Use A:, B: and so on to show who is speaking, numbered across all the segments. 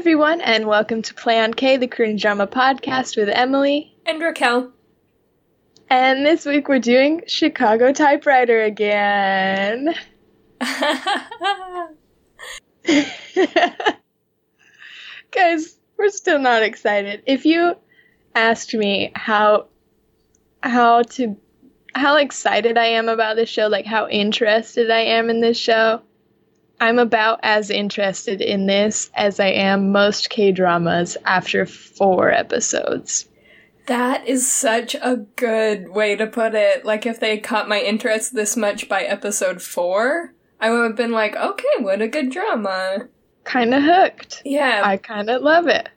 A: everyone, and welcome to Play on K, the Korean drama podcast with Emily.
B: And Raquel.
A: And this week we're doing Chicago Typewriter again. Guys, we're still not excited. If you asked me how how to how excited I am about this show, like how interested I am in this show, I'm about as interested in this as I am most K dramas after four episodes.
B: that is such a good way to put it. Like, if they caught my interest this much by episode four, I would have been like, okay, what a good drama.
A: Kind of hooked.
B: Yeah.
A: I kind of love it.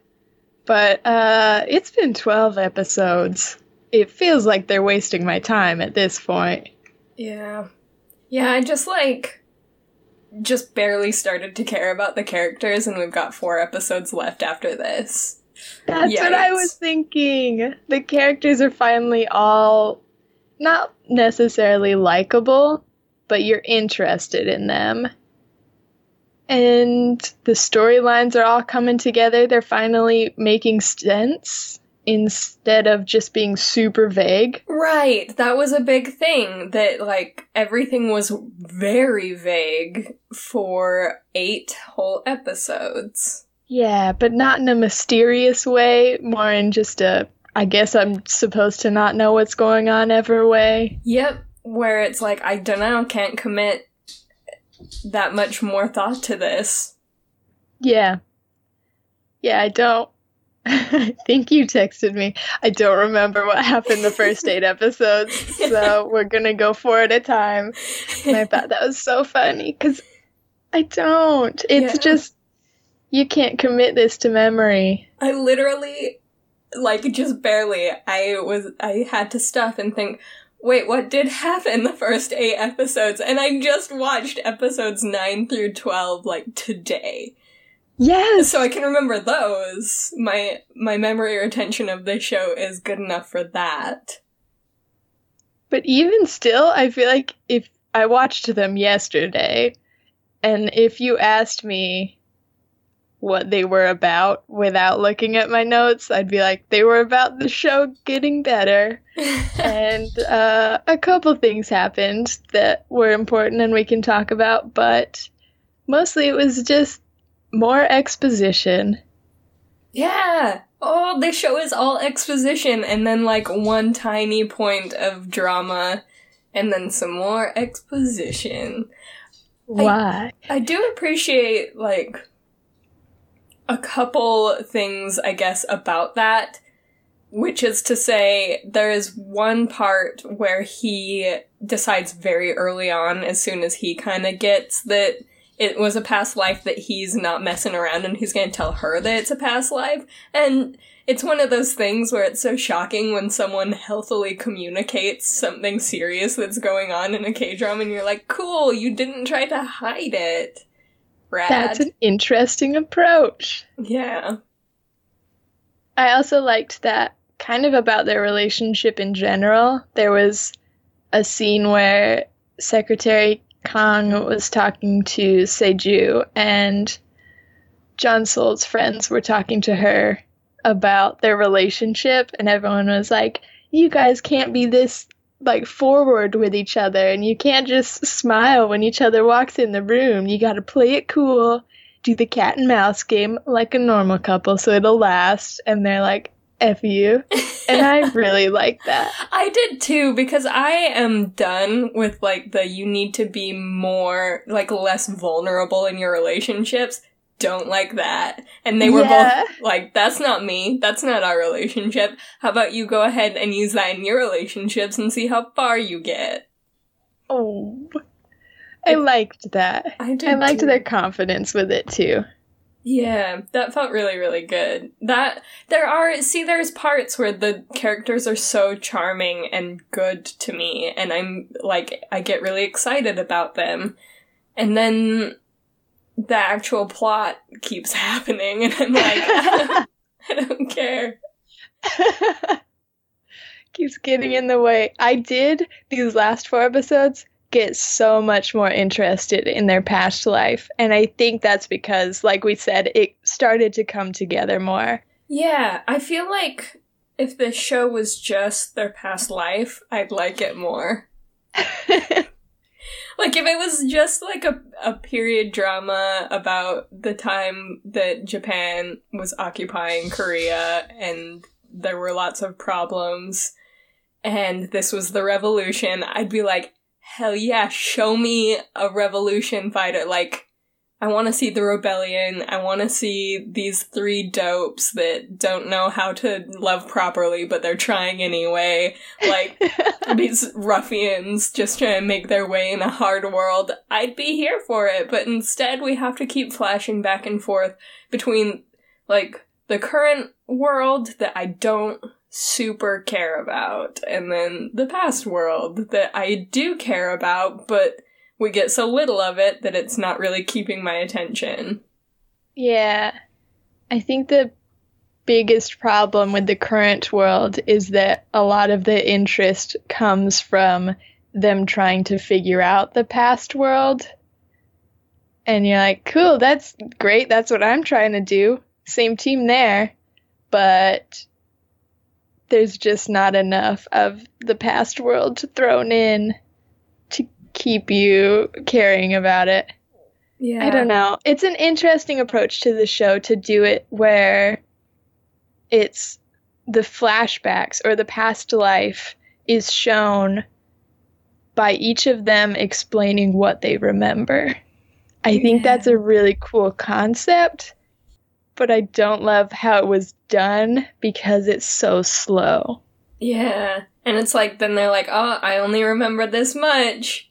A: But uh, it's been 12 episodes. It feels like they're wasting my time at this point.
B: yeah. Yeah, I just like. Just barely started to care about the characters, and we've got four episodes left after this.
A: That's what I was thinking. The characters are finally all not necessarily likable, but you're interested in them. And the storylines are all coming together. They're finally making sense instead of just being super vague.
B: Right, that was a big thing that like everything was very vague for eight whole episodes.
A: Yeah, but not in a mysterious way, more in just a I guess I'm supposed to not know what's going on ever way.
B: Yep, where it's like I don't know, can't commit that much more thought to this.
A: Yeah. Yeah, I don't. I think you texted me. I don't remember what happened the first eight episodes, so we're gonna go four at a time. And I thought that was so funny because I don't. It's
B: Yeah.
A: just you can't commit this to memory.
B: I literally like just barely I was I had to stop and think Wait, what did happen the first eight episodes? And I just watched episodes 9 through 12 like today.
A: Yes.
B: so I can remember those. My my memory retention of this show is good enough for that.
A: But even still, I feel like if I watched them yesterday, and if you asked me what they were about without looking at my notes, I'd be like, they were about the show getting better. and uh, a couple things happened that were important and we can talk about, but mostly it was just more exposition.
B: yeah. Oh, this show is all exposition and then like one tiny point of drama and then some more exposition.
A: Why?
B: I do appreciate like a couple things, I guess, about that. Which is to say, there is one part where he decides very early on, as soon as he kind of gets that it was a past life, that he's not messing around and he's going to tell her that it's a past life. And it's one of those things where it's so shocking when someone healthily communicates something serious that's going on in a K drama and you're like, cool, you didn't try to hide it. Rad.
A: That's an interesting approach.
B: yeah.
A: I also liked that kind of about their relationship in general. There was a scene where Secretary Kang was talking to Seju and Jeon Seol's friends were talking to her about their relationship and everyone was like, You guys can't be this like forward with each other and you can't just smile when each other walks in the room. You gotta play it cool, do the cat and mouse game like a normal couple so it'll last and they're like F you. And I really like that.
B: I did too because I am done with like the you need to be more like less vulnerable in your relationships. Don't like that. And they were
A: Yeah.
B: both like, that's not me. That's not our relationship. How about you go ahead and use that in your relationships and see how far you get?
A: Oh. I liked that.
B: I did
A: I liked
B: too.
A: their confidence with it too.
B: Yeah, that felt really, really good. That there are see, there's parts where the characters are so charming and good to me, and I'm like, I get really excited about them, and then the actual plot keeps happening, and I'm like, I don't care.
A: Keeps getting in the way. I did these last four episodes get so much more interested in their past life. And I think that's because, like we said, it started to come together more.
B: Yeah, I feel like if the show was just their past life, I'd like it more. Like if it was just like a, a period drama about the time that Japan was occupying Korea and there were lots of problems and this was the revolution, I'd be like, hell yeah, show me a revolution fighter. Like, I want to see the rebellion. I want to see these three dopes that don't know how to love properly, but they're trying anyway. Like, these ruffians just trying to make their way in a hard world. I'd be here for it, but instead we have to keep flashing back and forth between, like, the current world that I don't super care about, and then the past world that I do care about, but we get so little of it that it's not really keeping my attention.
A: Yeah. I think the biggest problem with the current world is that a lot of the interest comes from them trying to figure out the past world. And you're like, cool, that's great. That's what I'm trying to do. Same team there. But there's just not enough of the past world thrown in keep you caring about it.
B: Yeah.
A: I don't know. It's an interesting approach to the show to do it where it's the flashbacks or the past life is shown by each of them explaining what they remember. I think that's a really cool concept, but I don't love how it was done because it's so slow.
B: Yeah. And it's like, then they're like, oh, I only remember this much.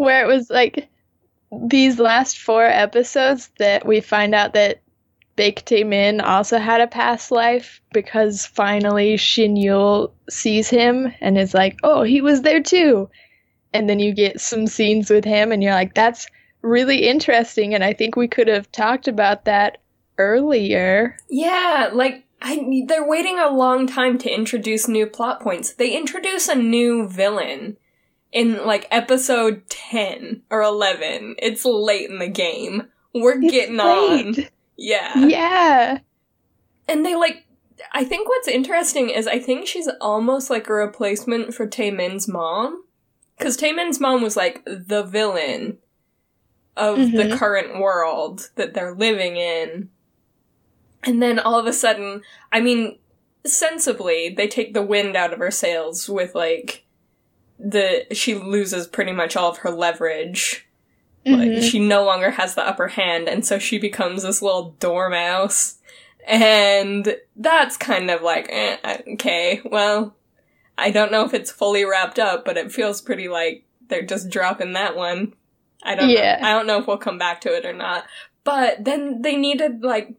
A: Where it was like these last four episodes that we find out that Baek Tae Min also had a past life because finally Shin Yul sees him and is like, oh, he was there too. And then you get some scenes with him and you're like, that's really interesting. And I think we could have talked about that earlier.
B: Yeah, like, I, they're waiting a long time to introduce new plot points. They introduce a new villain in, like, episode 10 or 11. It's late in the game. We're
A: It's
B: getting on. Yeah.
A: Yeah.
B: And they, like, I think what's interesting is I think she's almost like a replacement for Taemin's mom. Because Taemin's mom was, like, the villain of the
A: Mhm.
B: current world that they're living in. And then all of a sudden, I mean, sensibly, they take the wind out of her sails with, like, the, she loses pretty much all of her leverage. Like,
A: Mhm.
B: she no longer has the upper hand, and so she becomes this little dormouse. And that's kind of like, eh, okay, well, I don't know if it's fully wrapped up, but it feels pretty like they're just dropping that one. I don't
A: Yeah.
B: know. I don't know if we'll come back to it or not. But then they needed, like,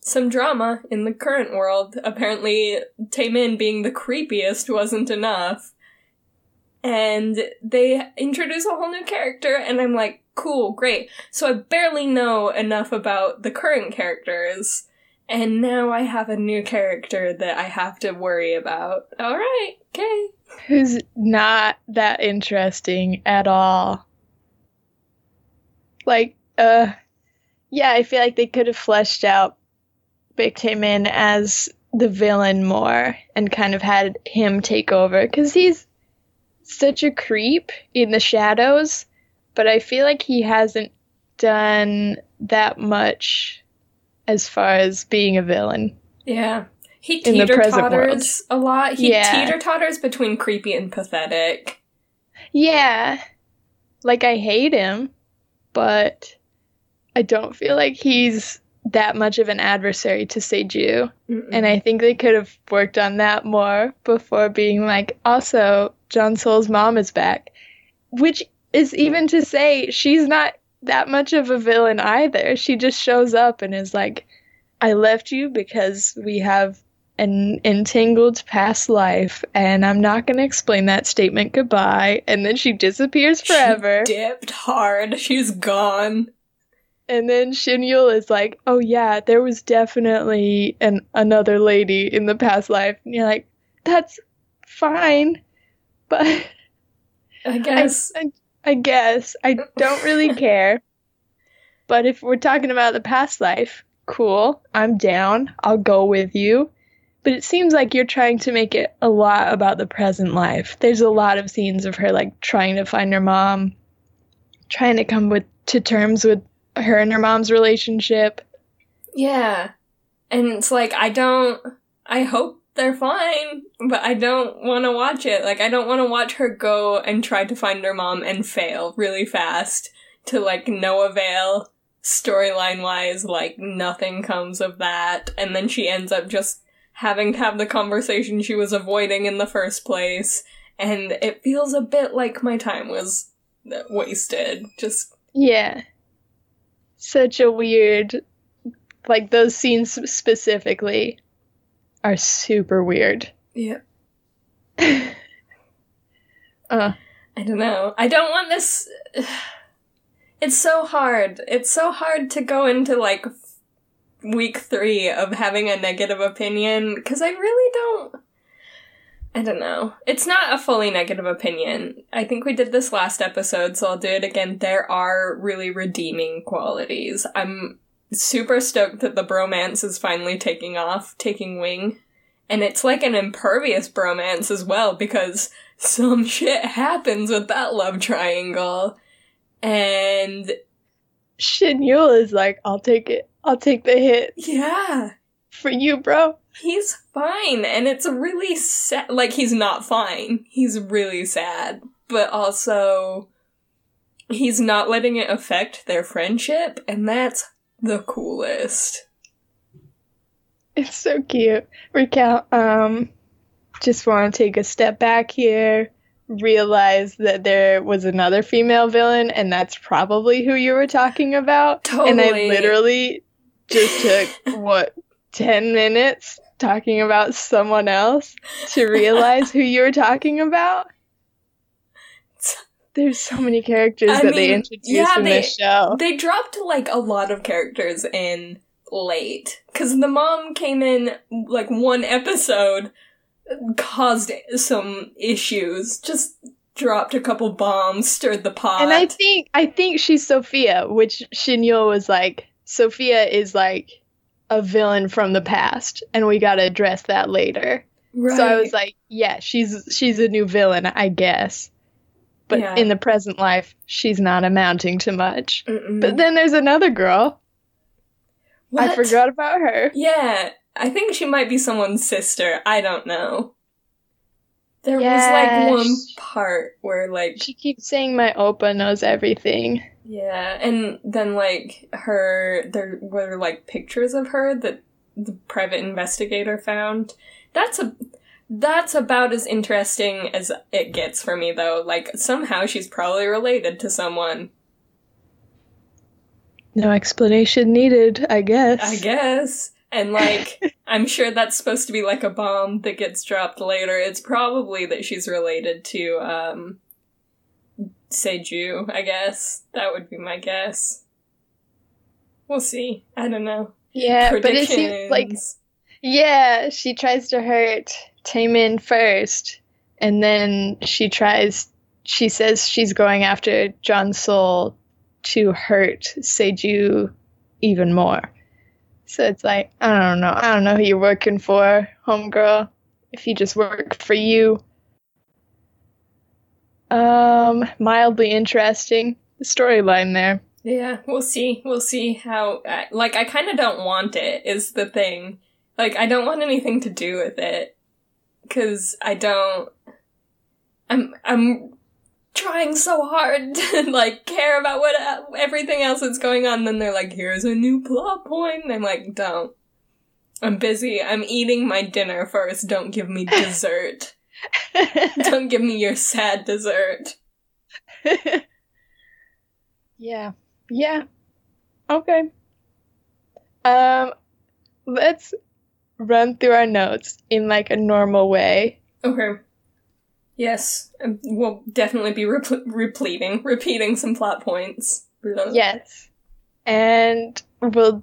B: some drama in the current world. Apparently, Taemin being the creepiest wasn't enough. And they introduce a whole new character, and I'm like, cool, great. So I barely know enough about the current characters, and now I have a new character that I have to worry about. Alright, okay.
A: Who's not that interesting at all. Like, uh, yeah, I feel like they could have fleshed out Baek Tae-min as the villain more and kind of had him take over because he's such a creep in the shadows, but I feel like he hasn't done that much as far as being a villain.
B: Yeah. He teeter totters a lot. He
A: Yeah.
B: teeter totters between creepy and pathetic.
A: Yeah. Like I hate him, but I don't feel like he's that much of an adversary to Seju.
B: Mm-mm.
A: And I think they could have worked on that more before being like, also, Jeon Seol's mom is back. Which is even to say she's not that much of a villain either. She just shows up and is like, I left you because we have an entangled past life, and I'm not going to explain that statement goodbye. And then she disappears forever.
B: She dipped hard. She's gone.
A: And then Shin Yul is like, "Oh yeah, there was definitely an another lady in the past life." And you're like, "That's fine." But
B: I guess.
A: I, I guess I don't really care. But if we're talking about the past life, cool. I'm down. I'll go with you. But it seems like you're trying to make it a lot about the present life. There's a lot of scenes of her like trying to find her mom, trying to come with to terms with her and her mom's relationship.
B: Yeah. And it's like, I don't, I hope they're fine, but I don't want to watch it. Like, I don't want to watch her go and try to find her mom and fail really fast to like no avail. Storyline wise, like nothing comes of that. And then she ends up just having to have the conversation she was avoiding in the first place. And it feels a bit like my time was wasted. Just.
A: Yeah. Such a weird. Like, those scenes specifically are super weird.
B: Yeah.
A: uh.
B: I don't know. I don't want this. It's so hard. It's so hard to go into like week three of having a negative opinion because I really don't. I don't know. It's not a fully negative opinion. I think we did this last episode, so I'll do it again. There are really redeeming qualities. I'm super stoked that the bromance is finally taking off, taking wing. And it's like an impervious bromance as well, because some shit happens with that love triangle. And
A: Shin Yul is like, I'll take it. I'll take the hit.
B: Yeah.
A: For you, bro.
B: He's fine. And it's really sad. Like, he's not fine. He's really sad. But also, he's not letting it affect their friendship. And that's the coolest.
A: It's so cute. Raquel, um, just want to take a step back here realize that there was another female villain and that's probably who you were talking about.
B: Totally.
A: And I literally just took what 10 minutes talking about someone else to realize who you were talking about. There's so many characters
B: I
A: that
B: mean,
A: they introduced
B: yeah,
A: in
B: they-
A: this show.
B: They dropped like a lot of characters in late because the mom came in like one episode, caused some issues, just dropped a couple bombs, stirred the pot.
A: And I think I think she's Sophia, which Shinyo was like, Sophia is like a villain from the past, and we gotta address that later.
B: right.
A: So I was like, yeah, she's she's a new villain, I guess. But
B: Yeah.
A: in the present life, she's not amounting to much.
B: Mm-mm.
A: But then there's another girl. I forgot about her.
B: Yeah, I think she might be someone's sister. I don't know. There
A: Yeah,
B: was like one
A: sh-
B: part where like
A: She keeps saying my Oppa knows everything.
B: yeah, and then like her there were like pictures of her that the private investigator found. That's a that's about as interesting as it gets for me though. Like somehow she's probably related to someone.
A: No explanation needed, I guess.
B: I guess. And like, I'm sure that's supposed to be like a bomb that gets dropped later. It's probably that she's related to, um, Seju, I guess. That would be my guess. We'll see. I don't know.
A: Yeah, but it seems like Yeah, she tries to hurt Taemin first, and then she tries. She says she's going after Jeon Seol to hurt Seju even more. So it's like I don't know. I don't know who you're working for, homegirl. If he just worked for you. Um, mildly interesting the storyline there.
B: Yeah, we'll see. We'll see how. Like, I kind of don't want it, is the thing. Like, I don't want anything to do with it. Because I don't. I'm. I'm trying so hard to, like, care about what uh, everything else that's going on. Then they're like, here's a new plot point. And I'm like, don't. I'm busy. I'm eating my dinner first. Don't give me dessert. don't give me your sad dessert.
A: yeah. Yeah. Okay. Um let's run through our notes in like a normal way.
B: Okay. Yes, um, we'll definitely be repl- repleting, repeating some plot points. Blah.
A: Yes. and we'll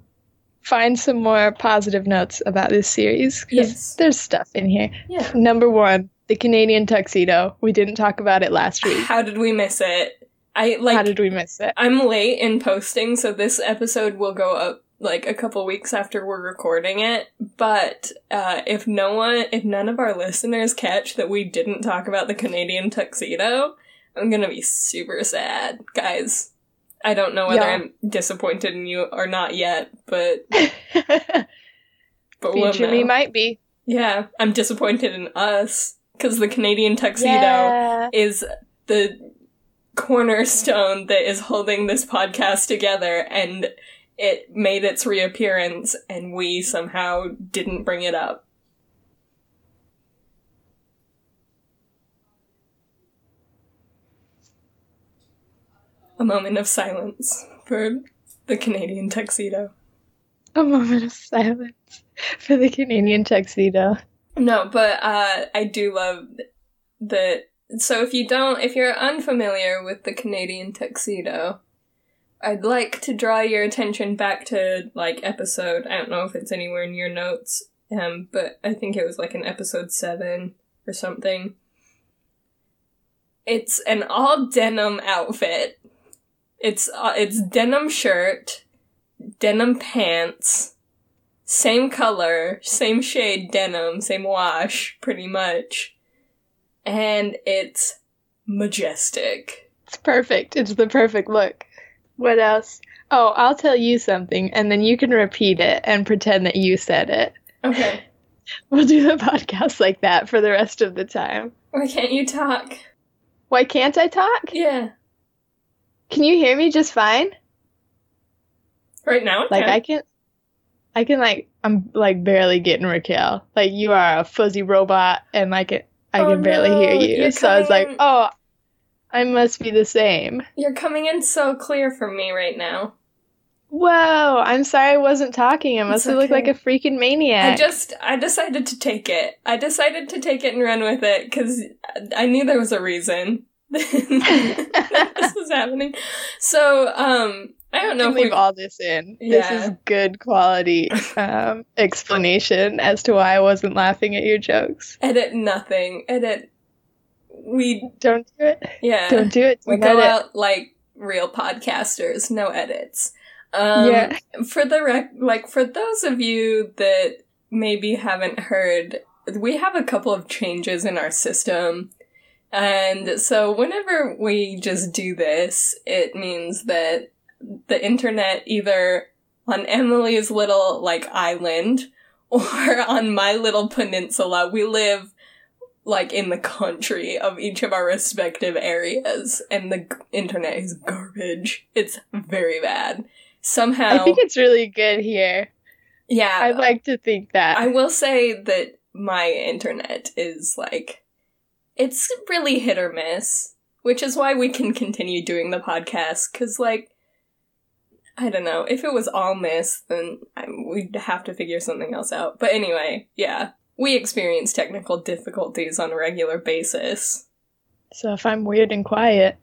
A: find some more positive notes about this series. 'cause
B: Yes.
A: There's stuff in here.
B: Yeah.
A: Number one, the Canadian tuxedo. We didn't talk about it last week.
B: How did we miss it? I like
A: How did we miss it?
B: I'm late in posting, so this episode will go up like a couple weeks after we're recording it. But uh, if no one, if none of our listeners catch that we didn't talk about the Canadian tuxedo, I'm gonna be super sad, guys. I don't know whether
A: Yeah.
B: I'm disappointed in you or not yet, but but we'll
A: might be.
B: yeah, I'm disappointed in us because the Canadian tuxedo
A: Yeah.
B: is the cornerstone that is holding this podcast together and it made its reappearance and we somehow didn't bring it up. A moment of silence for the Canadian tuxedo.
A: A moment of silence for the Canadian tuxedo.
B: No, but uh, I do love that. So if you don't, if you're unfamiliar with the Canadian tuxedo, I'd like to draw your attention back to like episode. I don't know if it's anywhere in your notes, um, but I think it was like in episode seven or something. It's an all denim outfit. It's uh, it's denim shirt, denim pants, same color, same shade denim, same wash, pretty much. And it's majestic.
A: It's perfect. It's the perfect look. What else? Oh, I'll tell you something, and then you can repeat it and pretend that you said it.
B: Okay.
A: We'll do the podcast like that for the rest of the time.
B: Why can't you talk?
A: Why can't I talk?
B: Yeah.
A: Can you hear me just fine?
B: Right now?
A: Like. I can, I can like I'm like barely getting Raquel. Like you are a fuzzy robot, and like it, I
B: Oh,
A: can barely
B: no,
A: hear you.
B: you're
A: So I was like, oh, I must be the same.
B: You're coming in so clear for me right now.
A: Whoa, I'm sorry I wasn't talking. I must have looked like a freaking maniac.
B: I just, I decided to take it. I decided to take it and run with it because I knew there was a reason this was happening. So, um, I don't know if we
A: leave all this in.
B: Yeah.
A: This is good quality um, explanation as to why I wasn't laughing at your jokes.
B: edit nothing. Edit. We,
A: Don't do it.
B: yeah.
A: Don't do it.
B: We go
A: edit.
B: out like real podcasters, no edits. Um,
A: Yeah.
B: For the rec- like, for those of you that maybe haven't heard, we have a couple of changes in our system. And so whenever we just do this, it means that the internet either on Emily's little like island or on my little peninsula, we live like in the country of each of our respective areas and the g- internet is garbage. It's very bad. Somehow
A: I think it's really good here.
B: yeah,
A: I'd like to think that.
B: I will say that my internet is like it's really hit or miss, which is why we can continue doing the podcast cuz like I don't know, if it was all miss then I, we'd have to figure something else out. But anyway, yeah, we experience technical difficulties on a regular basis.
A: so if I'm weird and quiet,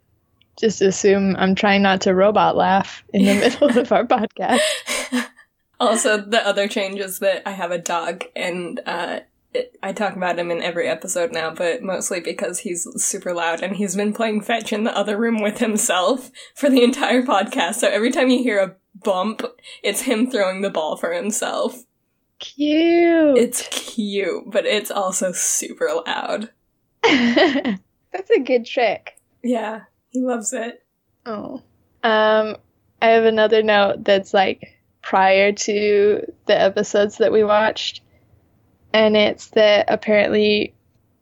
A: just assume I'm trying not to robot laugh in the middle of our podcast.
B: also, the other change is that I have a dog, and uh, it, I talk about him in every episode now, but mostly because he's super loud and he's been playing fetch in the other room with himself for the entire podcast. So every time you hear a bump, it's him throwing the ball for himself.
A: Cute.
B: It's cute, but it's also super loud.
A: That's a good trick.
B: Yeah, he loves it.
A: Oh. Um, I have another note that's like prior to the episodes that we watched, and it's that apparently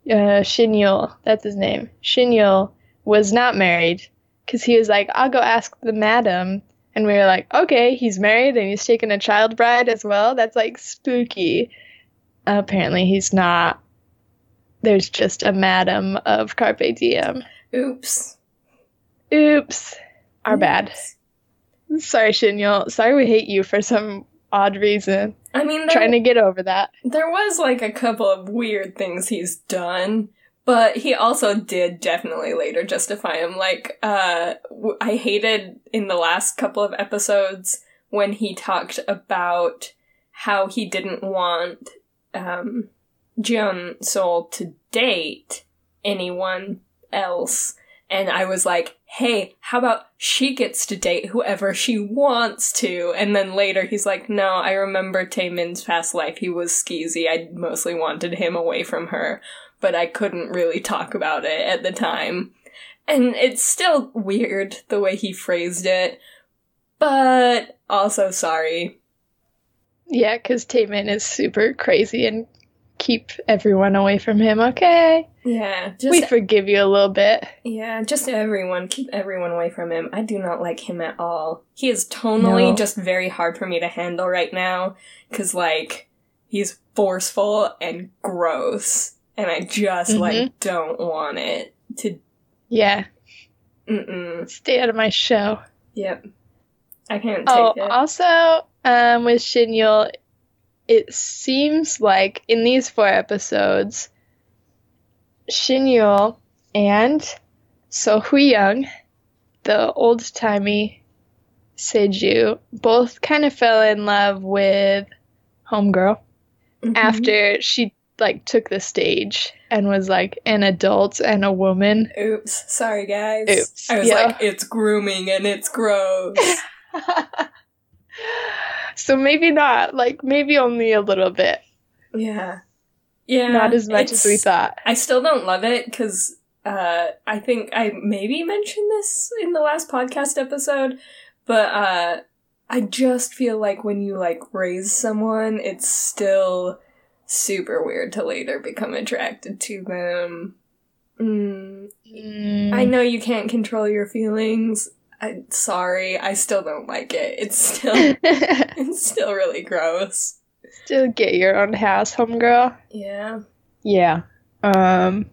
A: uh, Shinyul, that's his name, Shinyul was not married because he was like, I'll go ask the madam. And we were like, okay, he's married and he's taking a child bride as well. That's like spooky. apparently, he's not. There's just a madam of Carpe Diem.
B: Oops.
A: Oops. Our bad.
B: Oops.
A: Sorry, Shinyul. Sorry we hate you for some odd reason.
B: I mean, there,
A: Trying to get over that.
B: there was like a couple of weird things he's done, but he also did definitely later justify him. Like, uh, I hated in the last couple of episodes when he talked about how he didn't want um, Sol to date anyone else. And I was like, hey, how about she gets to date whoever she wants to? And then later he's like, no, I remember Taemin's past life. He was skeezy. I mostly wanted him away from her, but I couldn't really talk about it at the time. And it's still weird the way he phrased it, but also sorry.
A: Yeah, because Taemin is super crazy and keep everyone away from him, okay?
B: Yeah, just
A: we forgive you a little bit.
B: Yeah, just everyone. Keep everyone away from him. I do not like him at all. He is tonally
A: No.
B: just very hard for me to handle right now. Cause like, he's forceful and gross. And I just
A: Mhm.
B: like don't want it to,
A: Yeah,
B: mm-mm.
A: stay out of my show.
B: Yep. I can't take
A: Oh,
B: it.
A: also, um, with Shin Yul, it seems like in these four episodes, Shin Yul and So Young, the old timey Seju, both kind of fell in love with Homegirl
B: Mhm.
A: after she like took the stage and was like an adult and a woman.
B: Oops. Sorry, guys.
A: Oops,
B: I was
A: yeah.
B: like, it's grooming and it's gross.
A: so maybe not, like maybe only a little bit.
B: yeah. Yeah.
A: not as much as we thought.
B: I still don't love it because uh, I think I maybe mentioned this in the last podcast episode, but uh, I just feel like when you like raise someone, it's still super weird to later become attracted to them. Mm,
A: Mm.
B: I know you can't control your feelings. I'm sorry, I still don't like it. It's still it's still really gross.
A: Still get your own house, homegirl.
B: Yeah.
A: Yeah. Um,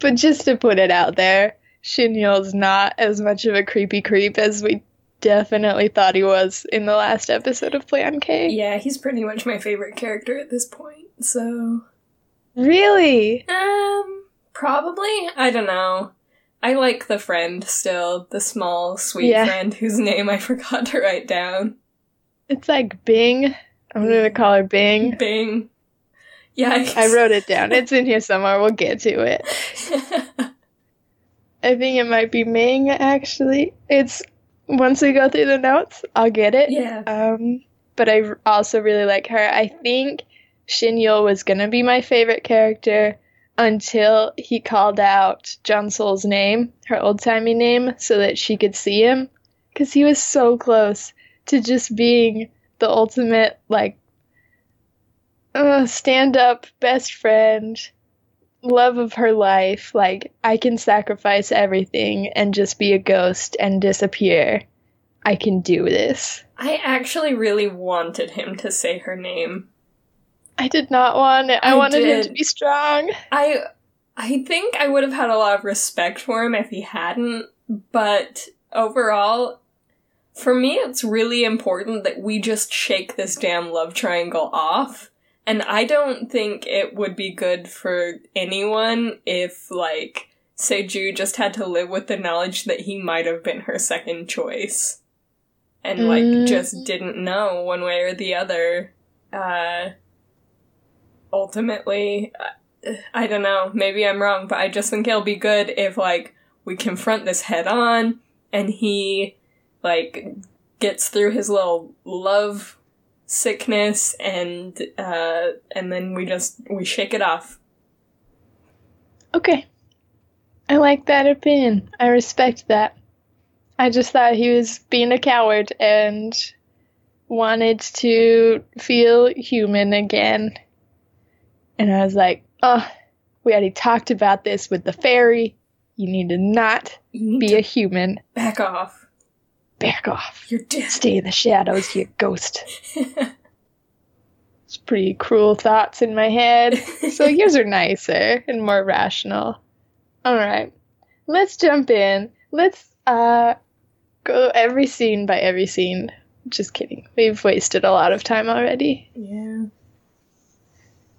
A: but just to put it out there, Shinyul's not as much of a creepy creep as we definitely thought he was in the last episode of Plan K.
B: Yeah, he's pretty much my favorite character at this point. So,
A: Really?
B: um, probably. I don't know. I like the friend still, the small, sweet
A: Yeah.
B: friend whose name I forgot to write down.
A: It's like Bing. I'm gonna call her Bing.
B: Bing. Yeah,
A: I wrote it down. It's in here somewhere. We'll get to it. I think it might be Ming, actually. It's once we go through the notes, I'll get it.
B: yeah.
A: Um, but I also really like her. I think Shin Yul was gonna be my favorite character until he called out Jeon Seol's name, her old timey name, so that she could see him, because he was so close to just being the ultimate like uh, stand up best friend, love of her life. Like I can sacrifice everything and just be a ghost and disappear. I can do this.
B: I actually really wanted him to say her name.
A: I did not want it. I,
B: I
A: wanted him to be strong.
B: I I think I would have had a lot of respect for him if he hadn't, but overall for me it's really important that we just shake this damn love triangle off. And I don't think it would be good for anyone if like Seju just had to live with the knowledge that he might have been her second choice. And like
A: Mm.
B: just didn't know one way or the other. Uh ultimately I don't know, maybe I'm wrong, but I just think it'll be good if like we confront this head on and he like gets through his little love sickness and uh and then we just we shake it off.
A: Okay. I like that opinion. I respect that. I just thought he was being a coward and wanted to feel human again. And I was like, oh, we already talked about this with the fairy. You need to not
B: need
A: be
B: to
A: a human.
B: back off.
A: Back off.
B: You're dead.
A: Stay in the shadows, you ghost. It's pretty cruel thoughts in my head. So yours are nicer and more rational. All right. Let's jump in. Let's uh go every scene by every scene. Just kidding. We've wasted a lot of time already.
B: yeah.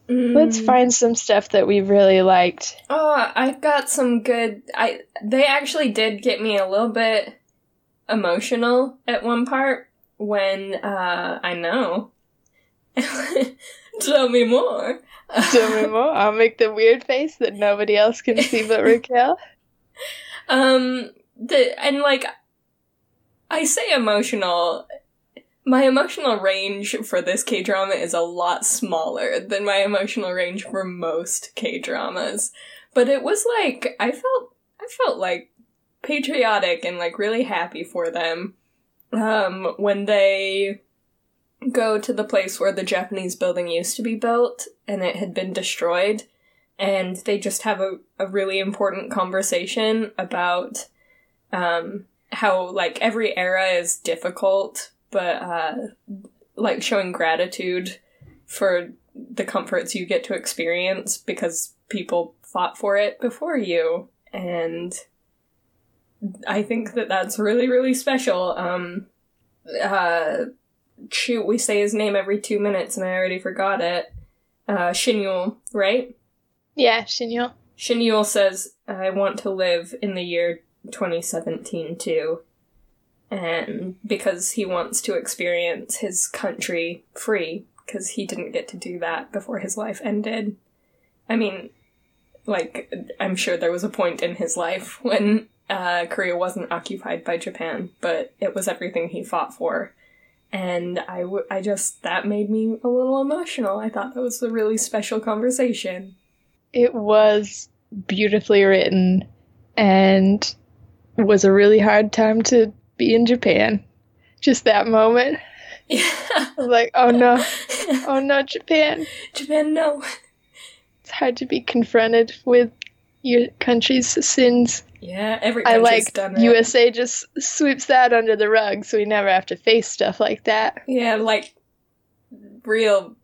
A: Let's
B: Mm.
A: find some stuff that we really liked.
B: Oh, I've got some good. I they actually did get me a little bit emotional at one part. when uh I know. Tell me more.
A: Tell me more. I'll make the weird face that nobody else can see but Raquel.
B: Um the and like I say emotional my emotional range for this K drama is a lot smaller than my emotional range for most K dramas. But it was like I felt I felt like patriotic and like really happy for them um when they go to the place where the Japanese building used to be built and it had been destroyed and they just have a, a really important conversation about um how like every era is difficult but uh like showing gratitude for the comforts you get to experience because people fought for it before you. And i think that that's really really special. Um uh shoot we say his name every two minutes and i already forgot it. Uh shinyul right?
A: Yeah, Shinyo.
B: shinyul says i want to live in the year 2017 too and because he wants to experience his country free because he didn't get to do that before his life ended. I mean like i'm sure there was a point in his life when uh, korea wasn't occupied by japan but it was everything he fought for. And I, w- I just that made me a little emotional. I thought that was a really special conversation.
A: It was beautifully written and was a really hard time to be in Japan. Just that moment.
B: yeah
A: I was like, oh no, oh no, Japan.
B: japan no
A: It's hard to be confronted with your country's sins.
B: yeah every
A: I like
B: done it.
A: USA just sweeps that under the rug so we never have to face stuff like that.
B: Yeah, like real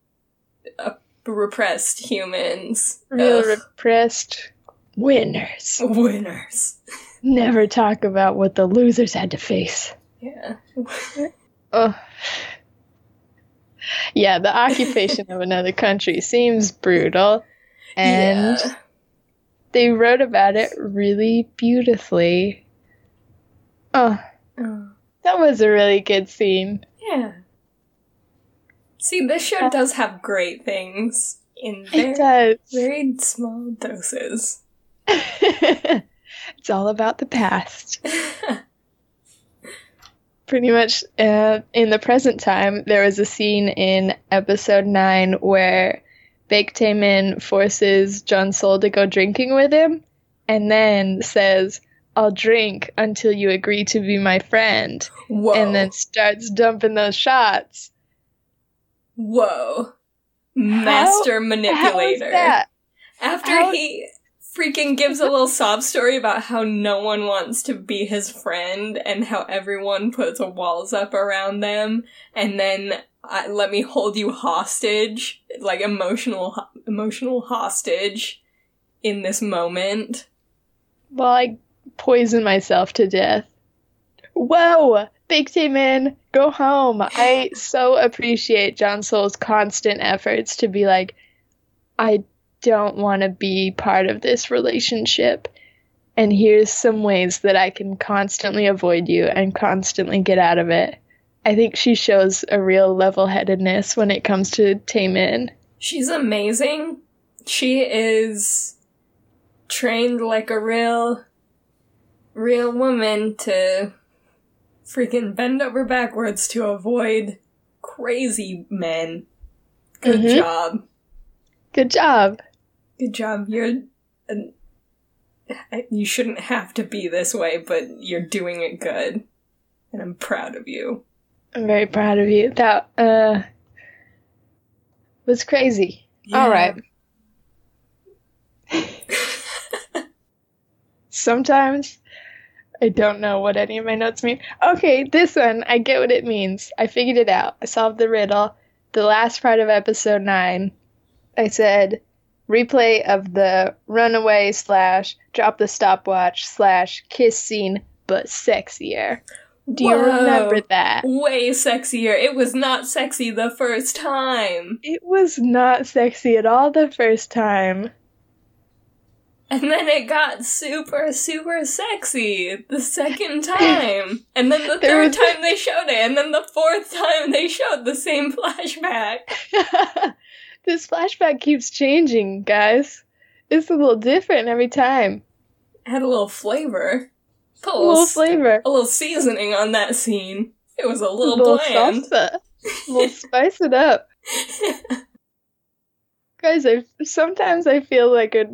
B: uh, repressed humans.
A: Real
B: Ugh.
A: repressed winners.
B: winners.
A: Never talk about what the losers had to face.
B: Yeah.
A: Ugh. Yeah, the occupation of another country seems brutal. And
B: Yeah.
A: they wrote about it really beautifully. Oh,
B: Oh,
A: that was a really good scene.
B: yeah. See, this show does have great things in there.
A: It
B: very,
A: does.
B: very small doses.
A: it's all about the past. Pretty much uh, in the present time, there was a scene in episode 9 where Baek Tae-min forces Jeon Seol to go drinking with him and then says, I'll drink until you agree to be my friend.
B: Whoa.
A: And then starts dumping those shots.
B: Whoa. Master
A: How
B: manipulator. After
A: How-
B: he freaking gives a little sob story about how no one wants to be his friend and how everyone puts walls up around them and then uh, let me hold you hostage like emotional ho- emotional hostage in this moment
A: Well, I poison myself to death. Whoa! Big man, go home. I so appreciate Jeon Seol's constant efforts to be like, I don't want to be part of this relationship. And here's some ways that I can constantly avoid you and constantly get out of it. I think she shows a real level headedness when it comes to Taemin.
B: she's amazing she is trained like a real real woman to freaking bend over backwards to avoid crazy men. Good
A: Mhm.
B: job.
A: Good job.
B: Good job. You're. An, you shouldn't have to be this way, but you're doing it good. And I'm proud of you.
A: I'm very proud of you. That uh was crazy. All right. Sometimes I don't know what any of my notes mean. Okay, this one, I get what it means. I figured it out. I solved the riddle. The last part of episode 9, I said replay of the runaway slash drop the stopwatch slash kiss scene, but sexier. Do you
B: Whoa.
A: remember that?
B: Way sexier. It was not sexy the first time.
A: It was not sexy at all the first time.
B: And then it got super, super sexy the second time. And then the
A: There
B: third
A: was-
B: time they showed it. And then the fourth time they showed the same flashback.
A: this flashback keeps changing, guys. It's a little different every time.
B: Had a little flavor. Put a
A: A
B: little,
A: little flavor.
B: a little seasoning on that scene. It was a
A: A
B: little,
A: little
B: bland.
A: salsa. A little spice it up. Guys, I sometimes I feel like a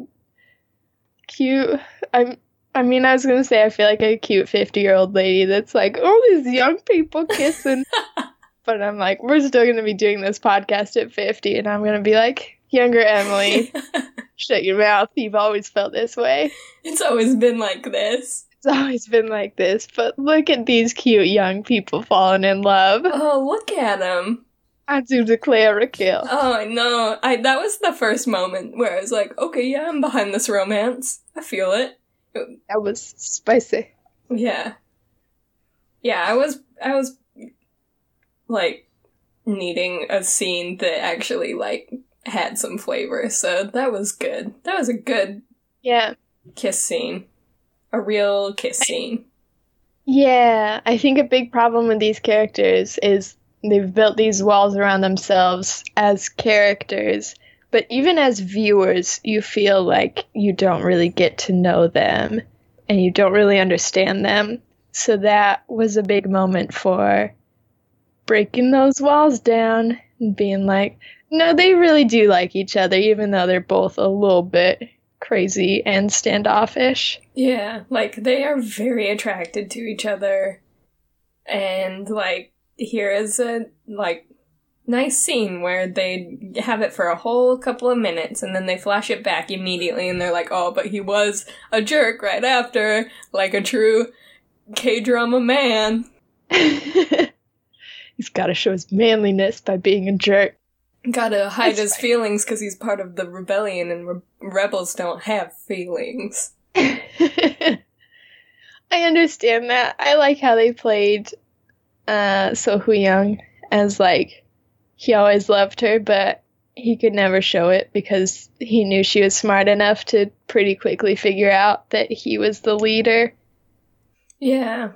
A: cute I'm I mean I was gonna say I feel like a cute fifty year old lady that's like, oh these young people kissing But I'm like, we're still gonna be doing this podcast at fifty and I'm gonna be like, younger Emily, shut your mouth, you've always felt this way.
B: it's always been like this.
A: It's always been like this, but look at these cute young people falling in love.
B: Oh, look at them.
A: I do declare a kill.
B: Oh, I know. I that was the first moment where I was like, okay, yeah, I'm behind this romance. I feel it.
A: That was spicy.
B: Yeah. Yeah, I was I was like needing a scene that actually like had some flavor, so that was good. That was a good
A: Yeah.
B: kiss scene. A real kiss scene.
A: Yeah, I think a big problem with these characters is they've built these walls around themselves as characters, but even as viewers, you feel like you don't really get to know them and you don't really understand them. So that was a big moment for breaking those walls down and being like, no, they really do like each other, even though they're both a little bit crazy and standoffish.
B: Yeah, like they are very attracted to each other. And like here is a like nice scene where they have it for a whole couple of minutes and then they flash it back immediately and they're like, "Oh, but he was a jerk right after, like a true K-drama man."
A: He's got to show his manliness by being a jerk.
B: Got to hide
A: That's
B: his
A: right.
B: feelings cuz he's part of the rebellion and re- rebels don't have feelings.
A: I understand that. I like how they played uh, So Hu Young as like he always loved her, but he could never show it because he knew she was smart enough to pretty quickly figure out that he was the leader.
B: Yeah.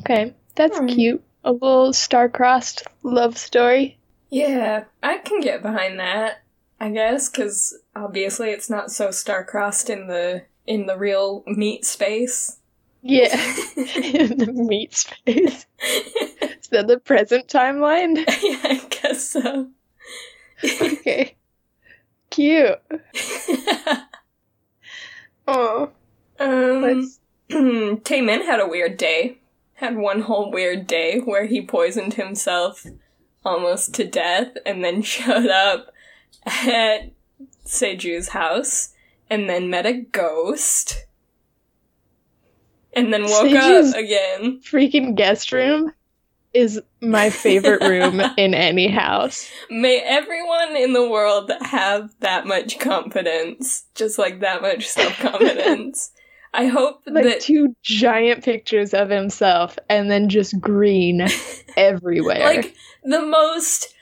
A: Okay, that's
B: Alright.
A: cute. A little star-crossed love story.
B: Yeah, I can get behind that. I guess because obviously it's not so star-crossed in the in the real meat space.
A: Yeah, in the meat space. Is that the present timeline?
B: yeah, I guess so.
A: Okay. Cute. Oh,
B: um. Taemin had a weird day. Had one whole weird day where he poisoned himself almost to death, and then showed up at Seju's house, and then met a ghost. And then woke up again.
A: freaking guest room is my favorite room in any house.
B: May everyone in the world have that much confidence, just like that much self confidence. I hope
A: Like
B: that
A: two giant pictures of himself and then just green everywhere.
B: like the most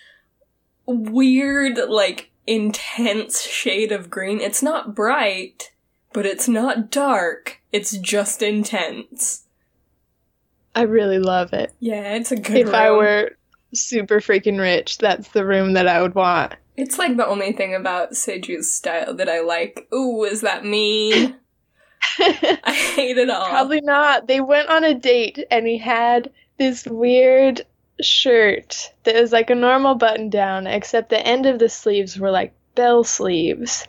B: weird, like intense shade of green. It's not bright, but it's not dark. It's just intense.
A: I really love it.
B: Yeah, it's a good
A: if I were super freaking rich, that's the room that I would want.
B: It's like the only thing about Seju's style that I like. Ooh, is that mean? I hate it all.
A: Probably not. They went on a date and he had this weird shirt that was like a normal button down, except the end of the sleeves were like bell sleeves.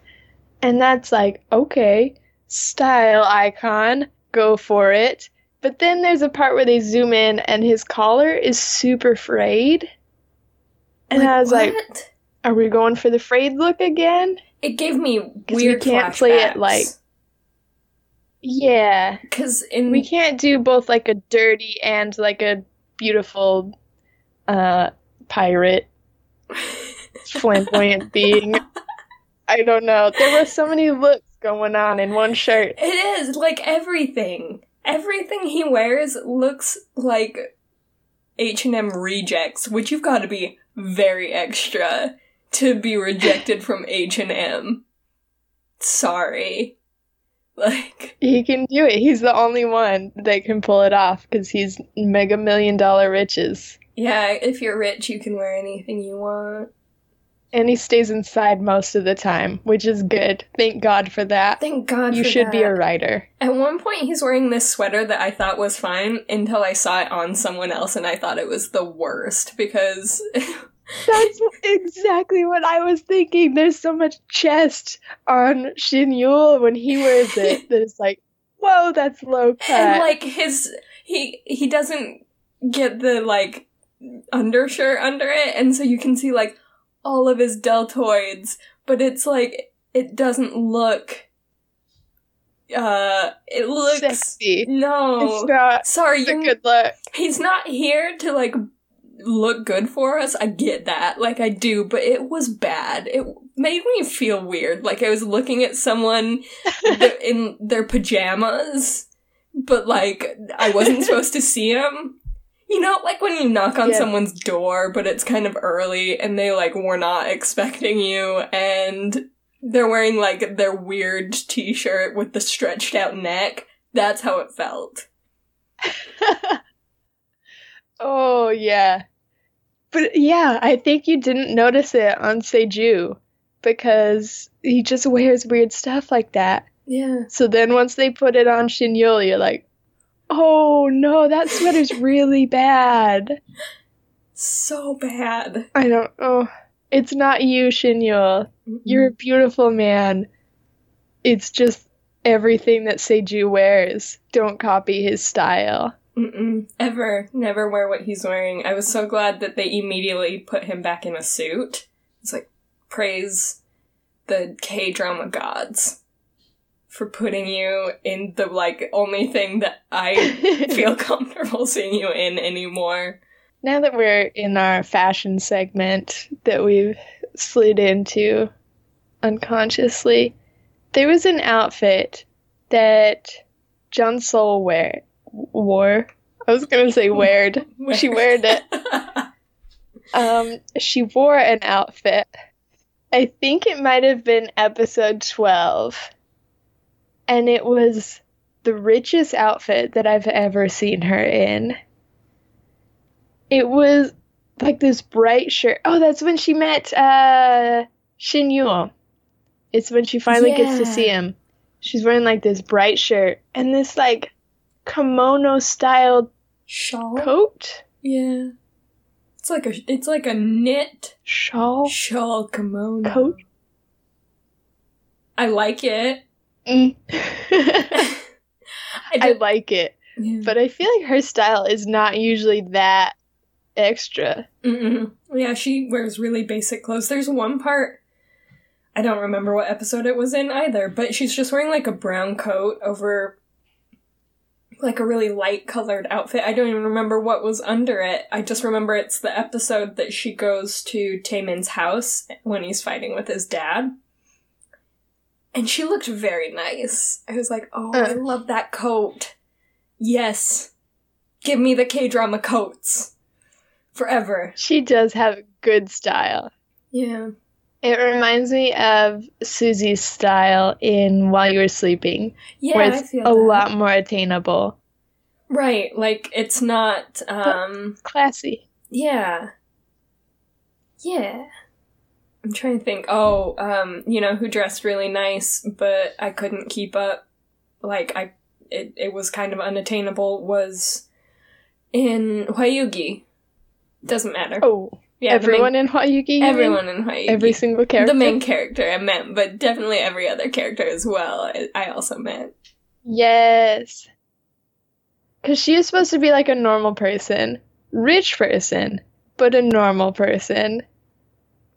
A: And that's like, okay, style icon, go for it. But then there's a part where they zoom in and his collar is super frayed. And I was like, are we going for the frayed look again?
B: it gave me
A: 'Cause we
B: weird
A: can't play it like- Yeah.
B: because in
A: We can't do both like a dirty and like a beautiful uh pirate flamboyant being. I don't know. There were so many looks going on in one shirt.
B: it is like everything. Everything he wears looks like H and M rejects, which you've got to be very extra to be rejected from H and M. Sorry. Like,
A: He can do it. He's the only one that can pull it off because he's mega million dollar riches.
B: yeah, if you're rich, you can wear anything you want.
A: And he stays inside most of the time, which is good. Thank God for that.
B: Thank God
A: you should be a writer.
B: At one point, he's wearing this sweater that I thought was fine until I saw it on someone else, and I thought it was the worst because
A: That's exactly what I was thinking. There's so much chest on Shin Yul when he wears it that it's like, whoa, that's low cut.
B: and like his he he doesn't get the like undershirt under it, and so you can see like all of his deltoids, but it's like it doesn't look. Uh, it looks
A: Sexy.
B: no.
A: It's not
B: Sorry,
A: a
B: you're
A: good look.
B: he's not here to like look good for us. I get that, like I do, but it was bad. It made me feel weird. Like I was looking at someone th- in their pajamas, but like I wasn't supposed to see them. You know, like when you knock on
A: Yeah.
B: someone's door, but it's kind of early and they like were not expecting you and they're wearing like their weird t-shirt with the stretched out neck. That's how it felt.
A: oh yeah. But yeah, I think you didn't notice it on Seju because he just wears weird stuff like that.
B: Yeah.
A: So then once they put it on Shin Yul, you're like, oh no, that sweater's really bad.
B: So bad.
A: I don't know. It's not you, Shin Yul. You're a beautiful man. It's just everything that Seju wears. Don't copy his style.
B: Mm-mm. Ever. Never wear what he's wearing. I was so glad that they immediately put him back in a suit. It's like, praise the K drama gods for putting you in the, like, only thing that I feel comfortable seeing you in anymore.
A: now that we're in our fashion segment that we've slid into unconsciously, there was an outfit that Jeon Seol wear wore. I was gonna say weared. She weared it. Um, she wore an outfit. I think it might have been episode 12. And it was the richest outfit that I've ever seen her in. It was like this bright shirt. Oh, that's when she met uh Shin Yul. It's when she finally gets to see him. She's wearing like this bright shirt and this like kimono styled
B: Shawl?
A: coat,
B: Yeah. It's like a, it's like a knit
A: shawl,
B: shawl kimono.
A: coat.
B: I like it.
A: Mm.
B: I,
A: I like it,
B: yeah.
A: but I feel like her style is not usually that extra.
B: Mm-mm. Yeah, she wears really basic clothes. There's one part, I don't remember what episode it was in either, but she's just wearing like a brown coat over like a really light colored outfit. I don't even remember what was under it. I just remember it's the episode that she goes to Taemin's house when he's fighting with his dad. And she looked very nice. I was like, oh, I
A: Uh.
B: love that coat. Yes. Give me the K drama coats. Forever.
A: She does have good style.
B: Yeah.
A: It reminds me of Suzy's style in While You Were Sleeping,
B: Yeah,
A: where
B: I
A: it's
B: feel
A: a
B: that.
A: lot more attainable.
B: Right, like it's not um
A: Classy.
B: yeah. Yeah. I'm trying to think. Oh, um, you know who dressed really nice but I couldn't keep up. Like I it it was kind of unattainable was in Hwayugi. Doesn't matter.
A: Oh,
B: yeah,
A: everyone
B: the
A: in Hwayugi?
B: main, everyone in Hwayugi.
A: Every single character?
B: the main character I meant, but definitely every other character as well. I, also meant.
A: Yes. Because she is supposed to be like a normal person, rich person, but a normal person.